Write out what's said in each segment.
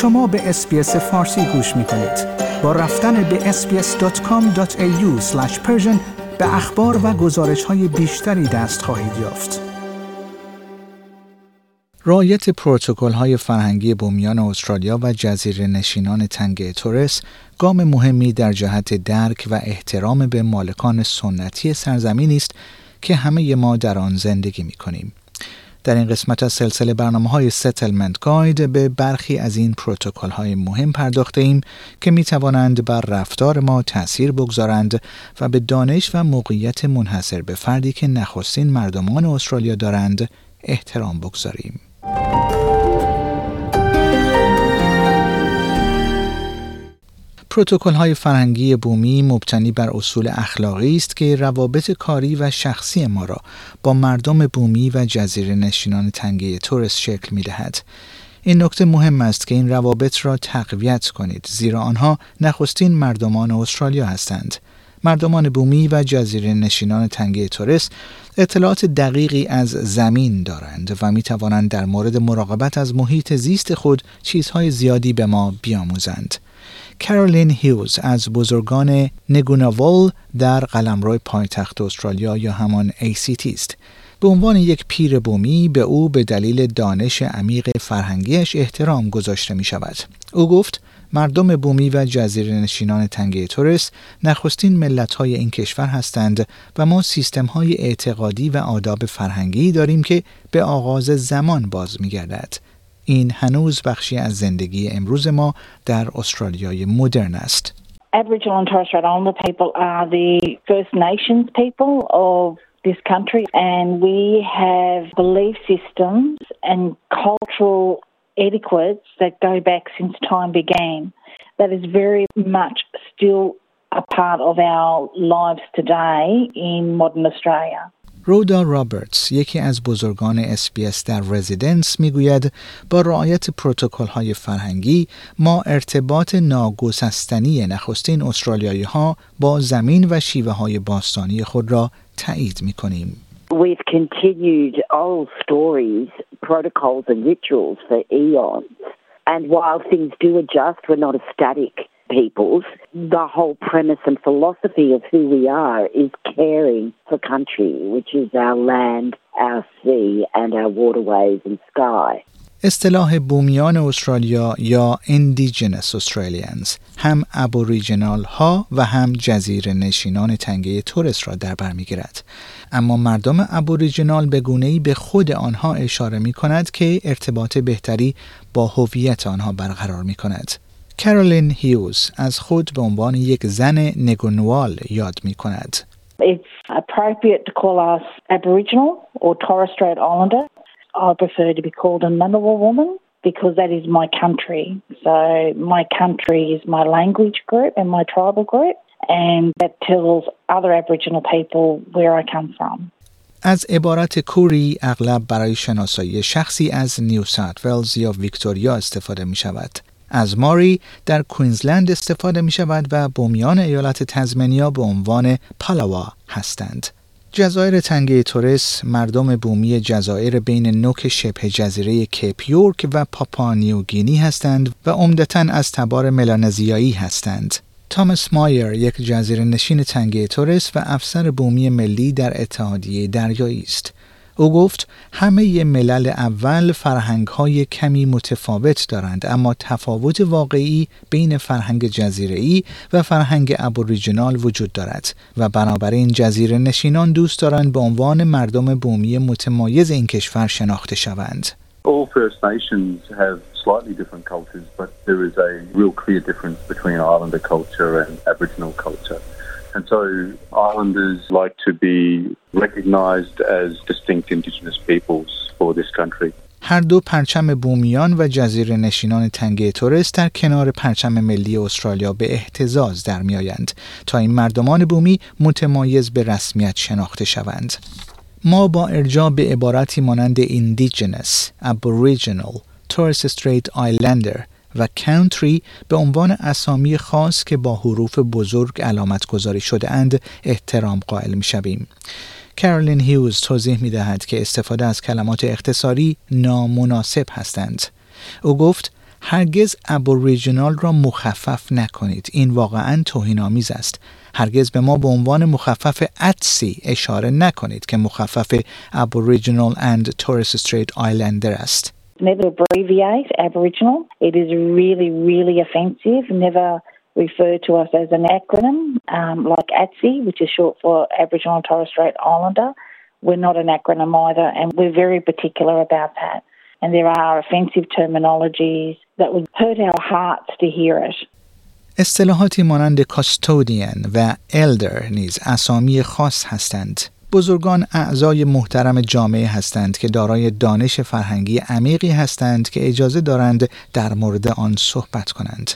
شما به SBS فارسی گوش می کنید. با رفتن به sbs.com.au به اخبار و گزارش های بیشتری دست خواهید یافت. رعایت پروتکل های فرهنگی بومیان استرالیا و جزیره نشینان تنگه تورس گام مهمی در جهت درک و احترام به مالکان سنتی سرزمینی است که همه ما در آن زندگی می کنیم. در این قسمت از سلسله برنامه های Settlement Guide به برخی از این پروتکل های مهم پرداخته ایم که می توانند بر رفتار ما تأثیر بگذارند و به دانش و موقعیت منحصر به فردی که نخستین مردمان استرالیا دارند احترام بگذاریم. پروتکل های فرهنگی بومی مبتنی بر اصول اخلاقی است که روابط کاری و شخصی ما را با مردم بومی و جزیره نشینان تنگه تورس شکل می دهد. این نکته مهم است که این روابط را تقویت کنید زیرا آنها نخستین مردمان استرالیا هستند. مردمان بومی و جزیره نشینان تنگه تورس اطلاعات دقیقی از زمین دارند و می توانند در مورد مراقبت از محیط زیست خود چیزهای زیادی به ما بیاموزند. کرولین هیوز از بزرگان نگوناول در قلمرو پایتخت استرالیا یا همان ACT است. به عنوان یک پیر بومی به او به دلیل دانش عمیق فرهنگیش احترام گذاشته می شود. او گفت مردم بومی و جزیره نشینان تنگه تورس نخستین ملت های این کشور هستند و ما سیستم های اعتقادی و آداب فرهنگی داریم که به آغاز زمان باز می گردد. این هنوز بخشی از زندگی امروز ما در استرالیای مدرن است. Aboriginal and Torres Strait Islander people are the First Nations people of this country and we have belief systems and cultural etiquettes that go back since time began. That is very much still a part of our lives today in modern Australia. رودا رابرتس یکی از بزرگان اسپیس در رزیدنس می‌گوید با رعایت پروتکل های فرهنگی ما ارتباط ناگسستنی نخستین استرالیایی ها با زمین و شیوه های باستانی خود را تایید می کنیم. We've continued old stories, protocols and rituals for eons. And while things do adjust, we're not a static peoples, the whole premise and philosophy of who we are is caring for country, which is our land, our sea, and our waterways and sky. اصطلاح بومیان استرالیا یا Indigenous Australians هم ابوریجینال ها و هم جزیره نشینان تنگه تورس را در بر می‌گیرد اما مردم ابوریجینال به گونه‌ای به خود آنها اشاره می کند که ارتباط بهتری با هویت آنها برقرار می کند کرولین هیوز از خود به عنوان یک زن نگونوال یاد می کند. It's appropriate to call us Aboriginal or Torres Strait Islander. I prefer to be called a Ngunnawal woman because that is my country. So my country is my language group and my tribal group and that tells other Aboriginal people where I come from. از عبارت کوری اغلب برای شناسایی شخصی از نیو ساوت ولز یا ویکتوریا استفاده می شود. از ماری در کوینزلند استفاده می شود و بومیان ایالت تزمنیا به عنوان پالاوا هستند. جزایر تنگه تورس مردم بومی جزایر بین نوک شبه جزیره کیپ یورک و پاپا نیوگینی هستند و عمدتا از تبار ملانزیایی هستند. تامس مایر یک جزیره نشین تنگه تورس و افسر بومی ملی در اتحادیه دریایی است. او گفت همه ملل اول فرهنگ های کمی متفاوت دارند اما تفاوت واقعی بین فرهنگ جزیره و فرهنگ ابوریجینال وجود دارد و بنابراین جزیره نشینان دوست دارند به عنوان مردم بومی متمایز این کشور شناخته شوند. And so islanders like to be recognized as distinct indigenous peoples for this country. هر دو پرچم بومیان و جزیره نشینان تنگه تورس در کنار پرچم ملی استرالیا به احتزاز در میآیند تا این مردمان بومی متمایز به رسمیت شناخته شوند. ما با ارجاع به عبارتی مانند Indigenous, Aboriginal, Torres Strait Islander و کانتری به عنوان اسامی خاص که با حروف بزرگ علامت گذاری شده اند احترام قائل می شویم. کرولین هیوز توضیح می دهد که استفاده از کلمات اختصاری نامناسب هستند. او گفت هرگز ابوریجینال را مخفف نکنید این واقعا توهینآمیز است هرگز به ما به عنوان مخفف اتسی اشاره نکنید که مخفف ابوریجینال اند تورس استریت آیلندر است Never abbreviate Aboriginal. It is really, really offensive. Never refer to us as an acronym um, like ATSI, which is short for Aboriginal and Torres Strait Islander. We're not an acronym either, and we're very particular about that. And there are offensive terminologies that would hurt our hearts to hear it. اصطلاحاتی مانند کاستودین و الدر نیز اسامی خاص هستند. بزرگان اعضای محترم جامعه هستند که دارای دانش فرهنگی عمیقی هستند که اجازه دارند در مورد آن صحبت کنند.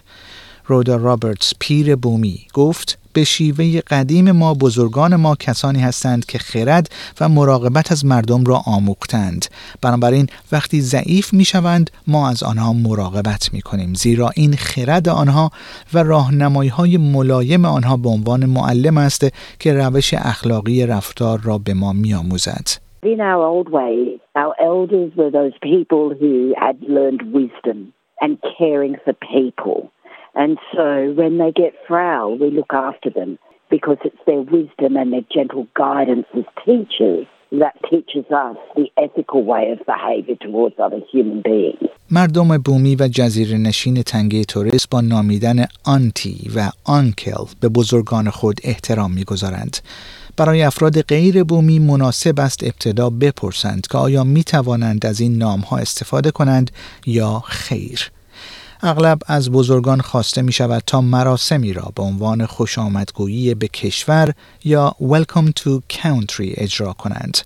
رودا رابرتس پیر بومی گفت به شیوه قدیم ما بزرگان ما کسانی هستند که خرد و مراقبت از مردم را آموختند بنابراین وقتی ضعیف می شوند ما از آنها مراقبت می کنیم زیرا این خرد آنها و راهنمایی های ملایم آنها به عنوان معلم است که روش اخلاقی رفتار را به ما می آموزد. In our old way, our elders were those people who had learned wisdom and caring for people. And so when they get frail, we look after them because it's their wisdom and their gentle guidance as teachers that teaches us the ethical way of behavior towards other human beings. مردم بومی و جزیره نشین تنگه توریس با نامیدن آنتی و آنکل به بزرگان خود احترام می‌گذارند. برای افراد غیر بومی مناسب است ابتدا بپرسند که آیا می توانند از این نام ها استفاده کنند یا خیر. اغلب از بزرگان خواسته می شود تا مراسمی را به عنوان خوش آمدگویی به کشور یا Welcome to Country اجرا کنند.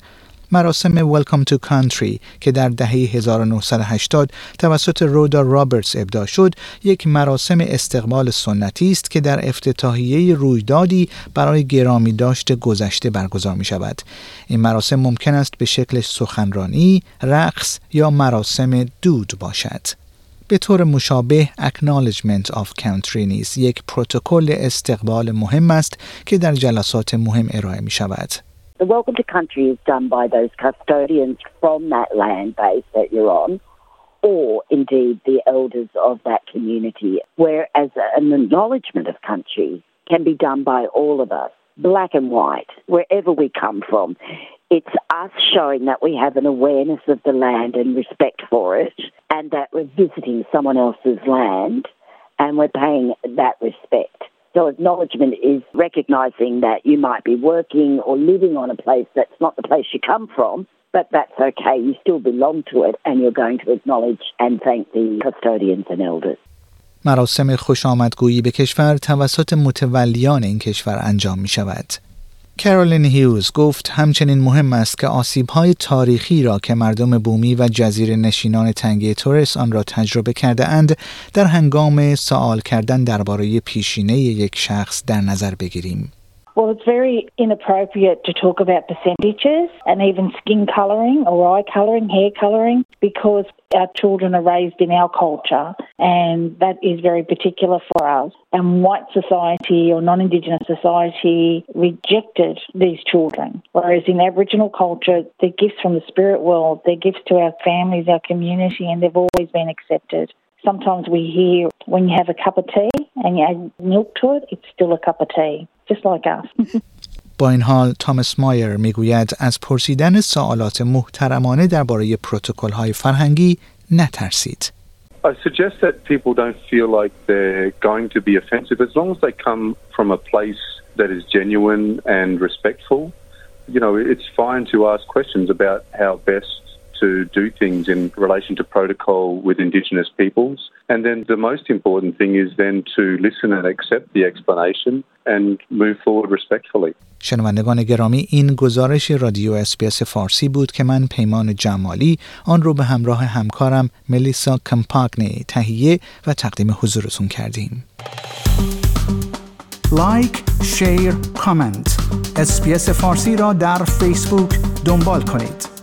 مراسم Welcome to Country که در دهه 1980 توسط رودا رابرتس ابدا شد یک مراسم استقبال سنتی است که در افتتاحیه رویدادی برای گرامی داشت گذشته برگزار می شود این مراسم ممکن است به شکل سخنرانی، رقص یا مراسم دود باشد به طور مشابه Acknowledgement of Country نیز یک پروتکل استقبال مهم است که در جلسات مهم ارائه می شود. The welcome to country is done by those custodians from that land base that you're on, or indeed the elders of that community, whereas an acknowledgement of country can be done by all of us, black and white, wherever we come from. It's us showing that we have an awareness of the land and respect for it, and that we're visiting someone else's land and we're paying that respect. So, acknowledgement is recognizing that you might be working or living on a place that's not the place you come from, but that's okay. You still belong to it, and you're going to acknowledge and thank the custodians and elders. مراسم خوش آمدگویی به کشور توسط متولیان این کشور انجام می شود. کرولین هیوز گفت همچنین مهم است که آسیب‌های تاریخی را که مردم بومی و جزیره نشینان تنگه تورس آن را تجربه کرده اند در هنگام سوال کردن درباره پیشینه یک شخص در نظر بگیریم. Well, it's very inappropriate to talk about percentages and even skin colouring or eye colouring, hair colouring, because our children are raised in our culture and that is very particular for us. And white society or non Indigenous society rejected these children. Whereas in Aboriginal culture, they're gifts from the spirit world, they're gifts to our families, our community, and they've always been accepted. Sometimes we hear when you have a cup of tea and you add milk to it, it's still a cup of tea. just like us. با این حال تامس مایر میگوید از پرسیدن سوالات محترمانه درباره پروتکل های فرهنگی نترسید. I suggest that people don't feel like they're going to be offensive as long as they come from a place that is genuine and respectful. You know, it's fine to ask questions about how best to do things in relation to protocol with Indigenous peoples. And then the most important thing is then to listen and accept the explanation and move forward respectfully. شنوندگان گرامی این گزارش رادیو SBS فارسی بود که من پیمان جمالی آن رو به همراه همکارم ملیسا کمپاگنی تهیه و تقدیم حضورتون کردیم like، share، comment اسپیس فارسی را در فیسبوک دنبال کنید